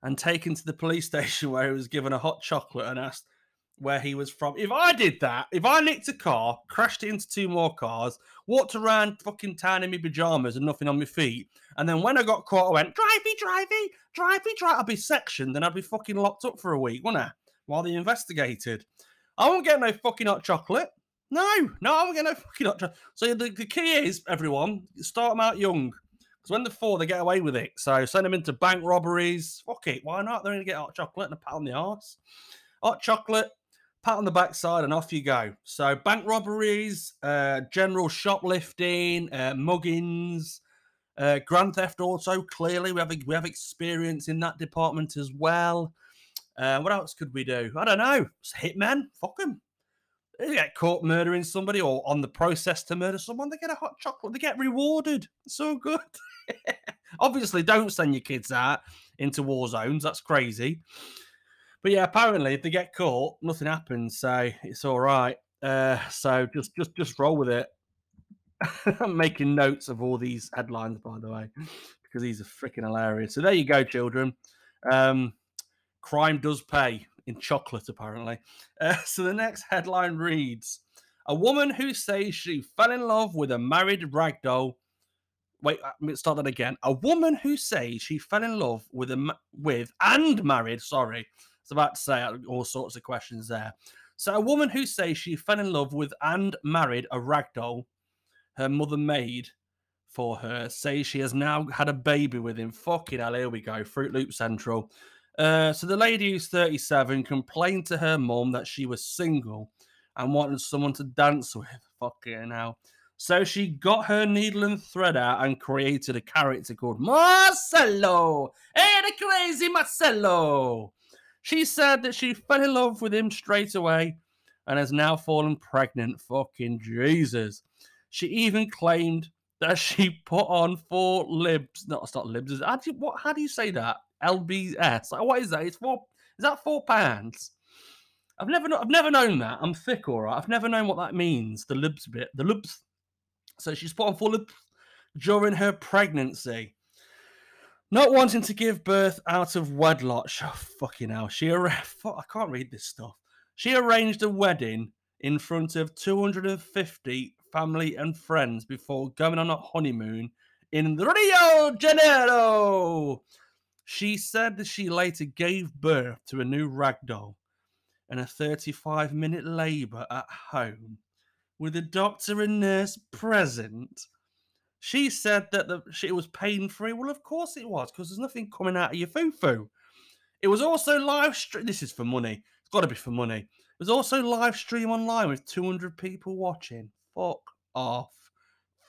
Speaker 1: and taken to the police station where he was given a hot chocolate and asked, where he was from. If I did that, if I nicked a car, crashed it into two more cars, walked around fucking town in my pajamas and nothing on my feet, and then when I got caught, I went, drivey, drivey, drivey, drive. I'd be sectioned and I'd be fucking locked up for a week, wouldn't I? While they investigated. I won't get no fucking hot chocolate. No, no, I won't get no fucking hot chocolate. So the, the key is, everyone, start them out young. Because when they're four, they get away with it. So send them into bank robberies. Fuck it, why not? They're going to get hot chocolate and a pat on the arse. Hot chocolate, pat on the backside, and off you go. So bank robberies, uh, general shoplifting, uh, muggings, uh, Grand Theft Auto. Clearly, we have we have experience in that department as well. Uh, what else could we do? I don't know. Hitmen. Fuck them. They get caught murdering somebody or on the process to murder someone. They get a hot chocolate. They get rewarded. So good. Obviously, don't send your kids out into war zones. That's crazy. But yeah, apparently, if they get caught, nothing happens. So it's all right. Uh, so just just just roll with it. I'm making notes of all these headlines, by the way, because these are freaking hilarious. So there you go, children. Um, crime does pay in chocolate, apparently. Uh, so the next headline reads A woman who says she fell in love with a married ragdoll. Wait, uh, let me start that again. A woman who says she fell in love with a with and married. Sorry, was about to say all sorts of questions there. So a woman who says she fell in love with and married a ragdoll her mother made for her says she has now had a baby with him. Fucking hell, here we go. Fruit Loop Central. Uh, so the lady who's 37 complained to her mum that she was single and wanted someone to dance with. Fucking hell. So she got her needle and thread out and created a character called Marcelo. Hey, the crazy Marcelo. She said that she fell in love with him straight away and has now fallen pregnant. Fucking Jesus. She even claimed that she put on four libs. No, it's not libs. How do you, what? How do you say that? LBS. Like, what is that? It's four. Is that four pounds? I've never, I've never known that. I'm thick, all right. I've never known what that means. The libs bit, the libs. So she's put on four libs during her pregnancy. Not wanting to give birth out of wedlock. Oh, fucking hell. She, I can't read this stuff. She arranged a wedding in front of 250 family and friends before going on a honeymoon in Rio de Janeiro. She said that she later gave birth to a new ragdoll and a 35 minute labour at home with a doctor and nurse present. She said that the, she, was pain free. Well, of course it was, because there's nothing coming out of your foo foo. It was also live stream. This is for money. It's got to be for money. It was also live stream online with 200 people watching. Fuck off.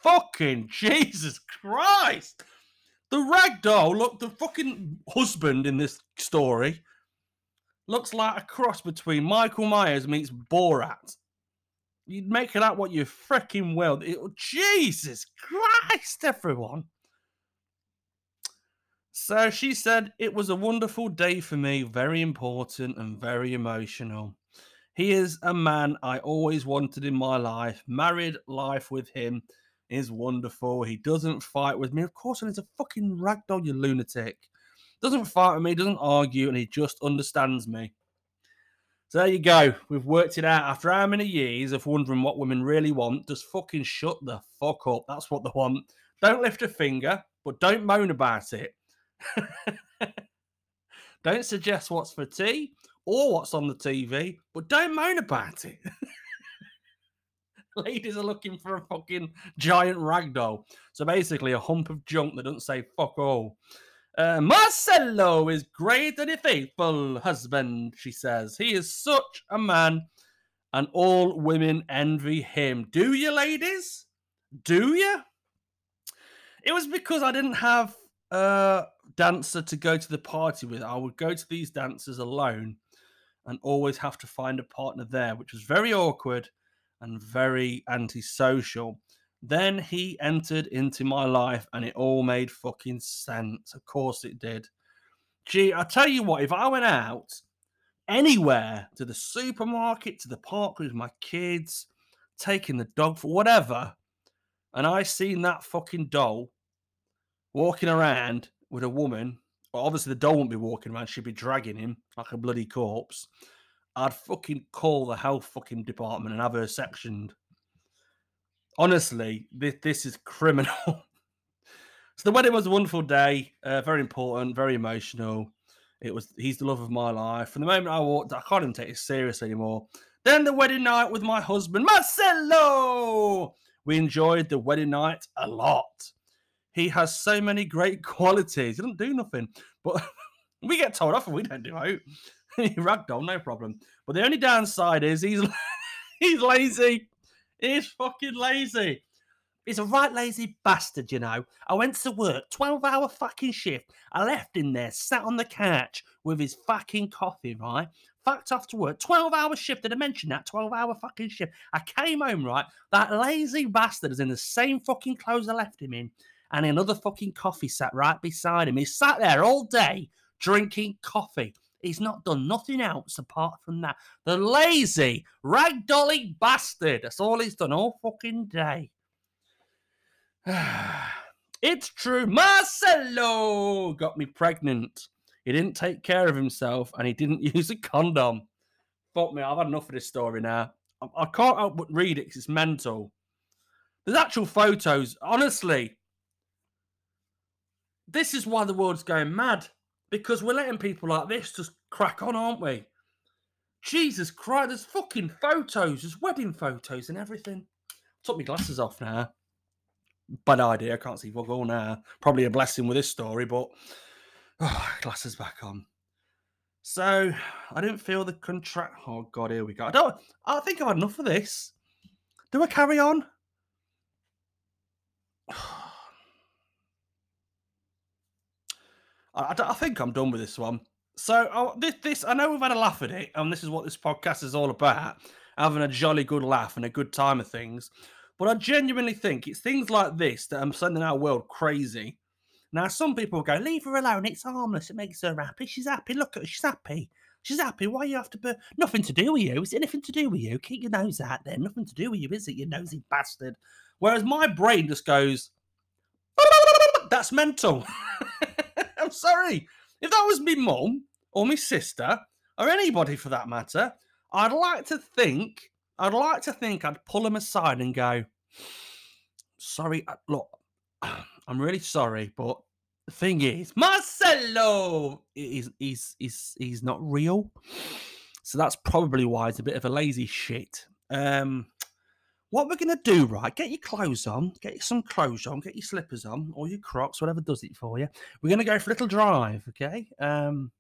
Speaker 1: Fucking Jesus Christ. The ragdoll, look, the fucking husband in this story looks like a cross between Michael Myers meets Borat. You'd make it out what you freaking will. It, Jesus Christ, everyone. So she said, It was a wonderful day for me, very important and very emotional. He is a man I always wanted in my life. Married life with him is wonderful. He doesn't fight with me. Of course, and he's a fucking ragdoll, you lunatic. Doesn't fight with me, doesn't argue, and he just understands me. So there you go. We've worked it out after how many years of wondering what women really want. Just fucking shut the fuck up. That's what they want. Don't lift a finger, but don't moan about it. don't suggest what's for tea or what's on the TV, but don't moan about it. Ladies are looking for a fucking giant ragdoll. So basically, a hump of junk that doesn't say fuck all. Uh, Marcelo is great and a faithful husband, she says. He is such a man, and all women envy him. Do you, ladies? Do you? It was because I didn't have a dancer to go to the party with. I would go to these dancers alone and always have to find a partner there, which was very awkward and very antisocial. Then he entered into my life and it all made fucking sense. Of course it did. Gee, I tell you what, if I went out anywhere to the supermarket, to the park with my kids, taking the dog for whatever, and I seen that fucking doll walking around with a woman well, obviously the doll won't be walking around; she'd be dragging him like a bloody corpse. I'd fucking call the health fucking department and have her sectioned. Honestly, this this is criminal. so the wedding was a wonderful day, uh, very important, very emotional. It was he's the love of my life. From the moment I walked, I can't even take it serious anymore. Then the wedding night with my husband, Marcelo. We enjoyed the wedding night a lot. He has so many great qualities. He doesn't do nothing, but we get told off and we don't do out. Ragdoll, no problem. But the only downside is he's he's lazy. He's fucking lazy. He's a right lazy bastard, you know. I went to work, 12 hour fucking shift. I left him there, sat on the couch with his fucking coffee, right? Fucked off to work, 12 hour shift. Did I mention that? 12 hour fucking shift. I came home, right? That lazy bastard is in the same fucking clothes I left him in. And another fucking coffee sat right beside him. He sat there all day drinking coffee. He's not done nothing else apart from that. The lazy, ragdolly bastard. That's all he's done all fucking day. it's true. Marcelo got me pregnant. He didn't take care of himself and he didn't use a condom. Fuck me, I've had enough of this story now. I, I can't help but read it because it's mental. There's actual photos. Honestly, this is why the world's going mad because we're letting people like this just crack on, aren't we? Jesus Christ, there's fucking photos, there's wedding photos and everything. Took my glasses off now. Bad idea. I can't see fuck all now. Probably a blessing with this story, but oh, glasses back on. So I didn't feel the contract. Oh God, here we go. I don't. I think I've had enough of this. Do I carry on? I, I, think I'm done with this one. So oh, this, this, I know we've had a laugh at it, and this is what this podcast is all about: having a jolly good laugh and a good time of things. But I genuinely think it's things like this that are sending our world crazy. Now, some people go, "Leave her alone. It's harmless. It makes her happy. She's happy. Look at her. She's happy. She's happy. Why you have to be? Nothing to do with you. Is it anything to do with you? Keep your nose out there. Nothing to do with you, is it? You nosy bastard." Whereas my brain just goes, "That's mental." I'm sorry. If that was me mum or my sister or anybody for that matter, I'd like to think, I'd like to think I'd pull them aside and go, sorry, uh, look, I'm really sorry, but the thing is, Marcelo is he's he's he's not real. So that's probably why it's a bit of a lazy shit. Um, what we're going to do, right? Get your clothes on, get some clothes on, get your slippers on, or your Crocs, whatever does it for you. We're going to go for a little drive, okay? Um,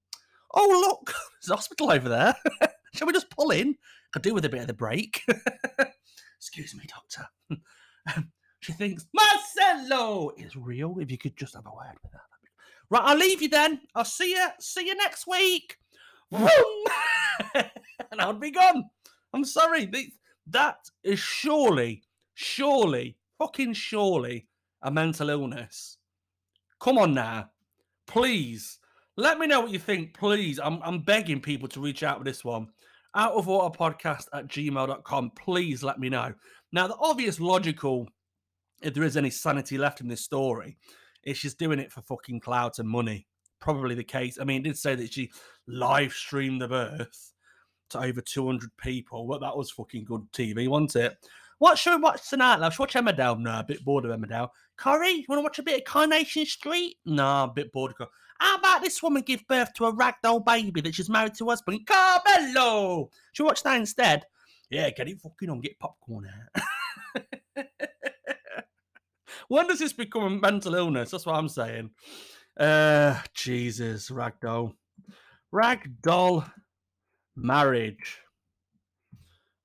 Speaker 1: oh, look, there's a hospital over there. Shall we just pull in? Could do with a bit of the break. Excuse me, doctor. she thinks Marcelo is real. If you could just have a word with her. Right, I'll leave you then. I'll see you. See you next week. and I'll be gone. I'm sorry. That is surely, surely, fucking surely a mental illness. Come on now. Please. Let me know what you think, please. I'm, I'm begging people to reach out with this one. Out of water podcast at gmail.com. Please let me know. Now, the obvious logical, if there is any sanity left in this story, is she's doing it for fucking clout and money. Probably the case. I mean, it did say that she live streamed the birth to over 200 people. But that was fucking good TV, wasn't it? What should we watch tonight, love? Should watch Emmerdale? No, a bit bored of Emmerdale. Corey, you want to watch a bit of Coronation Street? No, a bit bored. Of... How about this woman give birth to a ragdoll baby that she's married to her husband? Carmelo! Should we watch that instead? Yeah, get it fucking on, get popcorn out. when does this become a mental illness? That's what I'm saying. Uh, Jesus, ragdoll. Ragdoll marriage.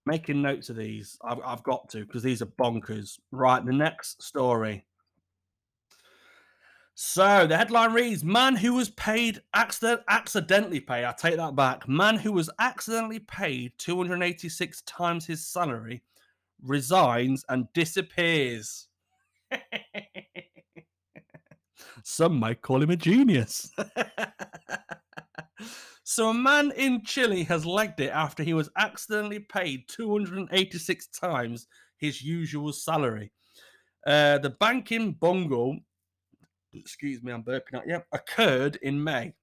Speaker 1: Making notes of these. I've, I've got to because these are bonkers. Right, the next story. So the headline reads: Man who was paid accident, accidentally paid. I take that back. Man who was accidentally paid 286 times his salary resigns and disappears. Some might call him a genius. So a man in Chile has legged it after he was accidentally paid 286 times his usual salary. Uh, the banking bungle, excuse me, I'm burping out. Yep, occurred in May,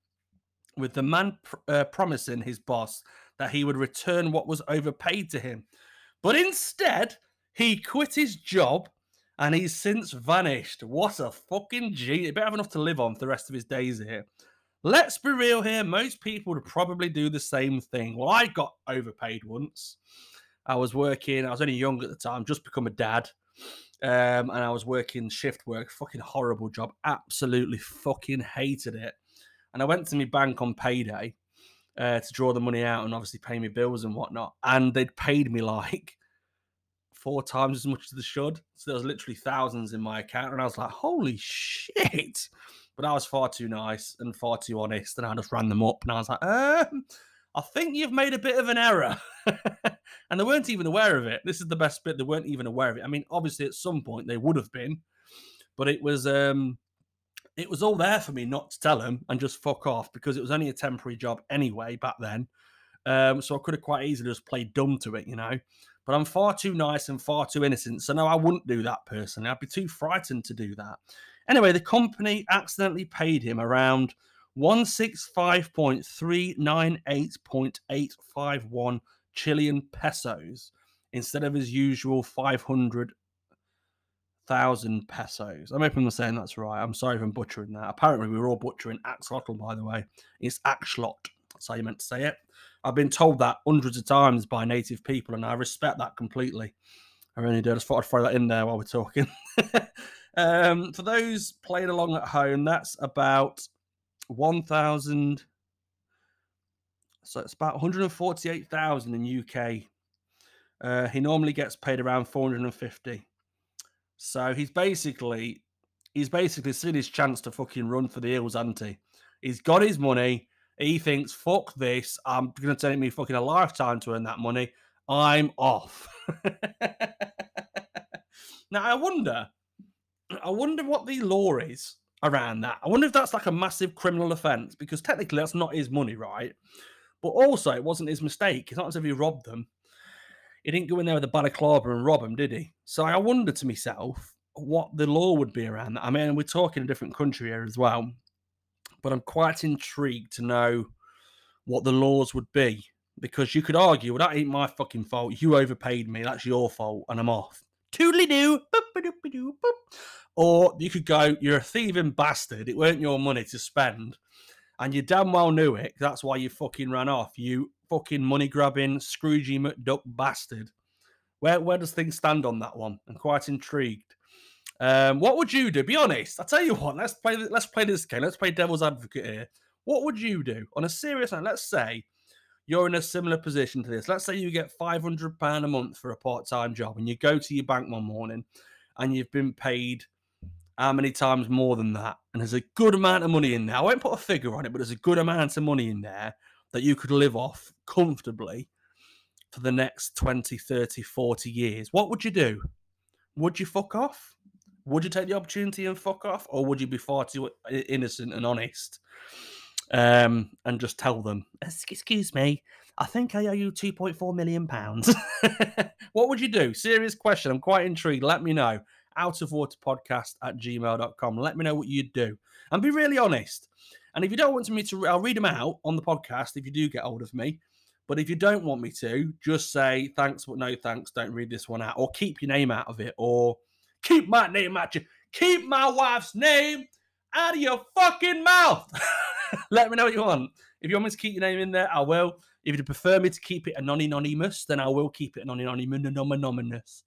Speaker 1: with the man pr- uh, promising his boss that he would return what was overpaid to him. But instead, he quit his job and he's since vanished. What a fucking G. He better have enough to live on for the rest of his days here. Let's be real here. Most people would probably do the same thing. Well, I got overpaid once. I was working, I was only young at the time, just become a dad. Um, and I was working shift work, fucking horrible job. Absolutely fucking hated it. And I went to my bank on payday uh, to draw the money out and obviously pay me bills and whatnot. And they'd paid me like four times as much as they should. So there was literally thousands in my account. And I was like, holy shit. But I was far too nice and far too honest. And I just ran them up and I was like, um, I think you've made a bit of an error. and they weren't even aware of it. This is the best bit. They weren't even aware of it. I mean, obviously at some point they would have been, but it was um it was all there for me not to tell them and just fuck off because it was only a temporary job anyway back then. Um, so I could have quite easily just played dumb to it, you know but I'm far too nice and far too innocent. So, no, I wouldn't do that personally. I'd be too frightened to do that. Anyway, the company accidentally paid him around 165.398.851 Chilean pesos instead of his usual 500,000 pesos. I'm hoping I'm saying that's right. I'm sorry if I'm butchering that. Apparently, we were all butchering axolotl, by the way. It's axolot. That's how you meant to say it. I've been told that hundreds of times by native people, and I respect that completely. I really do. I just thought I'd throw that in there while we're talking. um, for those playing along at home, that's about 1,000. So it's about 148,000 in UK. Uh, he normally gets paid around 450. So he's basically he's basically seen his chance to fucking run for the hills, hasn't he? He's got his money. He thinks, fuck this. I'm going to take me fucking a lifetime to earn that money. I'm off. now, I wonder, I wonder what the law is around that. I wonder if that's like a massive criminal offense because technically that's not his money, right? But also, it wasn't his mistake. It's not as if he robbed them. He didn't go in there with a balaclava and rob them, did he? So I wonder to myself what the law would be around that. I mean, we're talking a different country here as well but I'm quite intrigued to know what the laws would be because you could argue, well, that ain't my fucking fault. You overpaid me. That's your fault, and I'm off. Toodly doo. Or you could go, you're a thieving bastard. It weren't your money to spend. And you damn well knew it. That's why you fucking ran off. You fucking money grabbing, Scroogey McDuck bastard. Where, where does things stand on that one? I'm quite intrigued. Um, what would you do? Be honest. I tell you what. Let's play. Let's play this game. Let's play devil's advocate here. What would you do on a serious note? Let's say you're in a similar position to this. Let's say you get five hundred pound a month for a part-time job, and you go to your bank one morning, and you've been paid how many times more than that? And there's a good amount of money in there. I won't put a figure on it, but there's a good amount of money in there that you could live off comfortably for the next 20, 30, 40 years. What would you do? Would you fuck off? Would you take the opportunity and fuck off, or would you be far too innocent and honest um, and just tell them, "Excuse me, I think I owe you two point four million pounds." what would you do? Serious question. I'm quite intrigued. Let me know. Out of water podcast at gmail.com. Let me know what you'd do and be really honest. And if you don't want me to, I'll read them out on the podcast if you do get hold of me. But if you don't want me to, just say thanks, but no thanks. Don't read this one out, or keep your name out of it, or Keep my name out you. Keep my wife's name out of your fucking mouth. Let me know what you want. If you want me to keep your name in there, I will. If you prefer me to keep it anonymous, then I will keep it anonymous.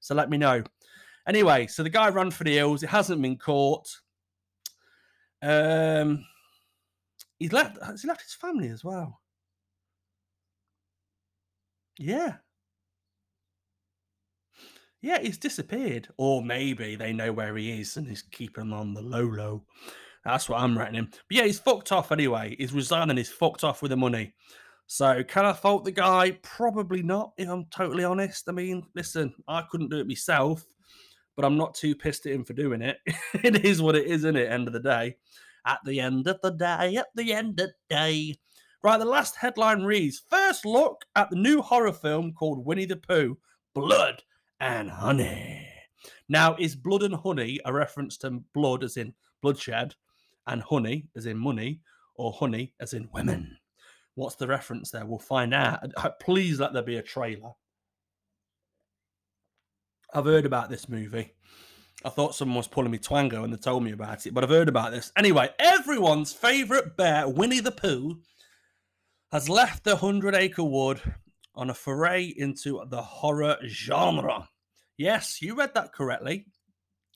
Speaker 1: So let me know. Anyway, so the guy ran for the hills. It hasn't been caught. Um, he's left. Has he left his family as well? Yeah, yeah, he's disappeared. Or maybe they know where he is and he's keeping on the low low. That's what I'm reckoning. But yeah, he's fucked off anyway. He's resigning. He's fucked off with the money. So can I fault the guy? Probably not, if I'm totally honest. I mean, listen, I couldn't do it myself, but I'm not too pissed at him for doing it. it is what it is, isn't it? End of the day. At the end of the day, at the end of the day. Right, the last headline reads First look at the new horror film called Winnie the Pooh Blood and honey. Now, is blood and honey a reference to blood as in bloodshed and honey as in money or honey as in women? What's the reference there? We'll find out. Uh, please let there be a trailer. I've heard about this movie. I thought someone was pulling me twango when they told me about it, but I've heard about this. Anyway, everyone's favourite bear, Winnie the Pooh, has left the Hundred Acre Wood on a foray into the horror genre. Yes, you read that correctly.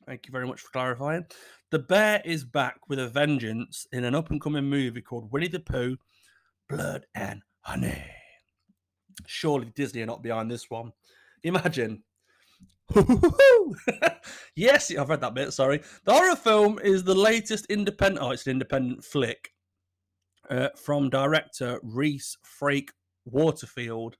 Speaker 1: Thank you very much for clarifying. The bear is back with a vengeance in an up and coming movie called Winnie the Pooh Blood and Honey. Surely Disney are not behind this one. Imagine. yes, I've read that bit. Sorry. The horror film is the latest independent. Oh, it's an independent flick uh, from director Rhys Frake Waterfield.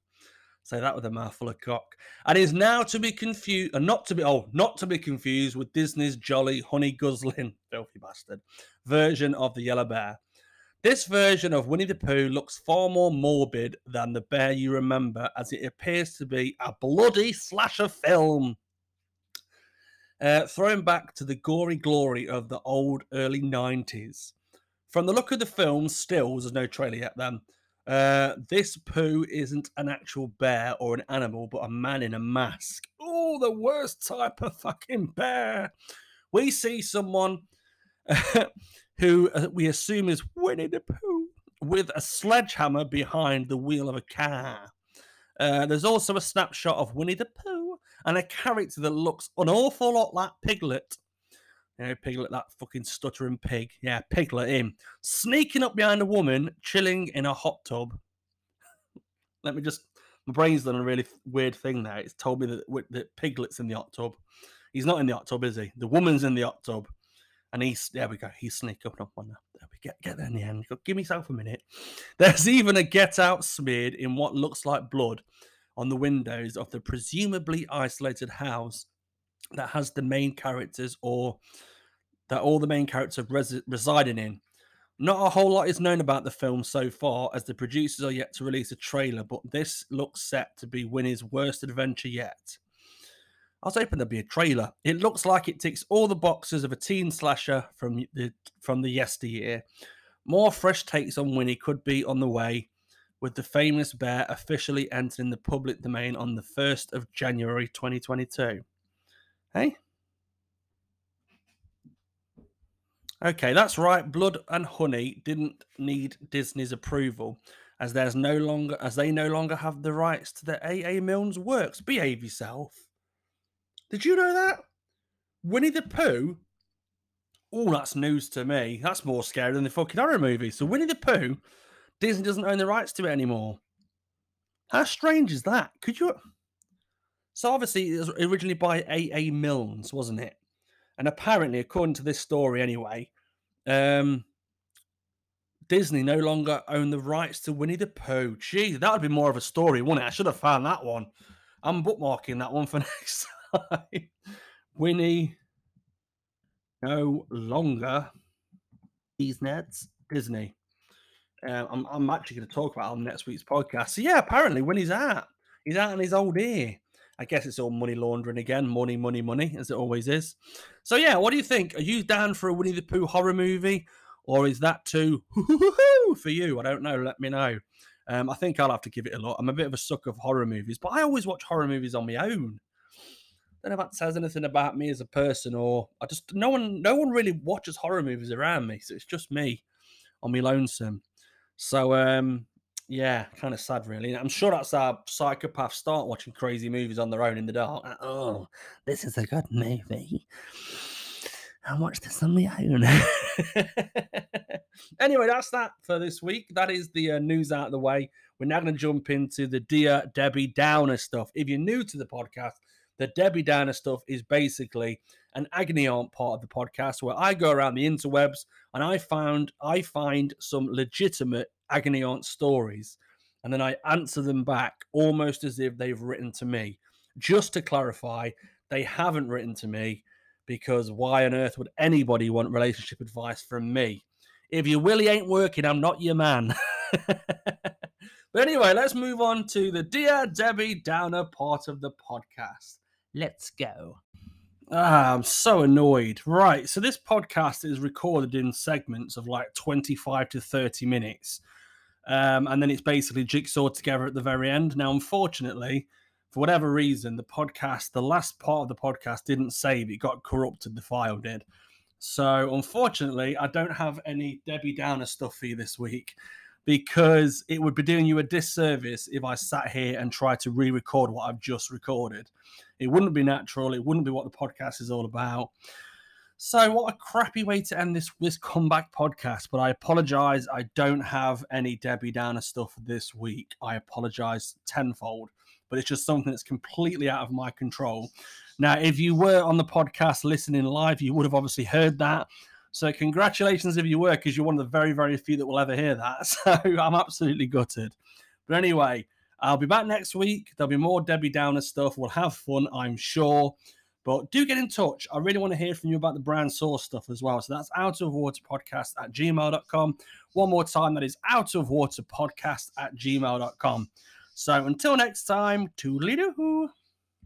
Speaker 1: Say that with a mouthful of cock. And is now to be confused, and uh, not to be, oh, not to be confused with Disney's jolly honey guzzling, filthy bastard, version of the Yellow Bear. This version of Winnie the Pooh looks far more morbid than the bear you remember, as it appears to be a bloody slasher film. Uh, throwing back to the gory glory of the old early 90s. From the look of the film, stills, there's no trailer yet then, uh, this poo isn't an actual bear or an animal, but a man in a mask. Oh, the worst type of fucking bear. We see someone who uh, we assume is Winnie the Pooh with a sledgehammer behind the wheel of a car. Uh, there's also a snapshot of Winnie the Pooh and a character that looks an awful lot like Piglet Piglet, that fucking stuttering pig. Yeah, Piglet, him. Sneaking up behind a woman, chilling in a hot tub. Let me just. My brain's done a really weird thing there. It's told me that, that Piglet's in the hot tub. He's not in the hot tub, is he? The woman's in the hot tub. And he's, there we go. He's sneaking up on her. There we get, get there in the end. Give myself a minute. There's even a get out smeared in what looks like blood on the windows of the presumably isolated house that has the main characters or that all the main characters res- residing in. Not a whole lot is known about the film so far, as the producers are yet to release a trailer, but this looks set to be Winnie's worst adventure yet. I was hoping there'd be a trailer. It looks like it ticks all the boxes of a teen slasher from the from the yesteryear. More fresh takes on Winnie could be on the way, with the famous bear officially entering the public domain on the 1st of January 2022. Hey? Okay, that's right. Blood and Honey didn't need Disney's approval as there's no longer as they no longer have the rights to the AA Milne's works. Behave yourself. Did you know that? Winnie the Pooh? Oh, that's news to me. That's more scary than the fucking horror movie. So Winnie the Pooh, Disney doesn't own the rights to it anymore. How strange is that? Could you so obviously it was originally by A.A. Milnes, wasn't it? And apparently, according to this story anyway, um, Disney no longer own the rights to Winnie the Pooh. Gee, that would be more of a story, wouldn't it? I should have found that one. I'm bookmarking that one for next time. Winnie no longer these nets Disney. Uh, I'm, I'm actually going to talk about on next week's podcast. So yeah, apparently Winnie's out. He's out in his old ear. I guess it's all money laundering again. Money, money, money, as it always is. So, yeah, what do you think? Are you down for a Winnie the Pooh horror movie? Or is that too for you? I don't know. Let me know. Um, I think I'll have to give it a look. I'm a bit of a sucker of horror movies, but I always watch horror movies on my own. I don't know if that says anything about me as a person, or I just no one no one really watches horror movies around me, so it's just me on my lonesome. So um, yeah, kind of sad, really. I'm sure that's how psychopaths start watching crazy movies on their own in the dark. oh, this is a good movie. I'll watch this on my own. anyway, that's that for this week. That is the uh, news out of the way. We're now going to jump into the Dear Debbie Downer stuff. If you're new to the podcast, the Debbie Downer stuff is basically an agony aunt part of the podcast where I go around the interwebs and I found I find some legitimate agony aunt stories and then I answer them back almost as if they've written to me. Just to clarify, they haven't written to me because why on earth would anybody want relationship advice from me? If your willy ain't working, I'm not your man. but anyway, let's move on to the Dear Debbie Downer part of the podcast. Let's go. Ah, I'm so annoyed. Right. So this podcast is recorded in segments of like 25 to 30 minutes. Um, and then it's basically jigsaw together at the very end. Now, unfortunately, for whatever reason, the podcast, the last part of the podcast didn't save. It got corrupted, the file did. So, unfortunately, I don't have any Debbie Downer stuff for you this week because it would be doing you a disservice if I sat here and tried to re record what I've just recorded. It wouldn't be natural. It wouldn't be what the podcast is all about. So, what a crappy way to end this this comeback podcast. But I apologize. I don't have any Debbie Downer stuff this week. I apologize tenfold. But it's just something that's completely out of my control. Now, if you were on the podcast listening live, you would have obviously heard that. So, congratulations if you were, because you're one of the very, very few that will ever hear that. So, I'm absolutely gutted. But anyway, I'll be back next week. There'll be more Debbie Downer stuff. We'll have fun, I'm sure. But do get in touch. I really want to hear from you about the brand source stuff as well. So that's out of water podcast at gmail.com. One more time, that is out of water podcast at gmail.com. So until next time, toodly doo.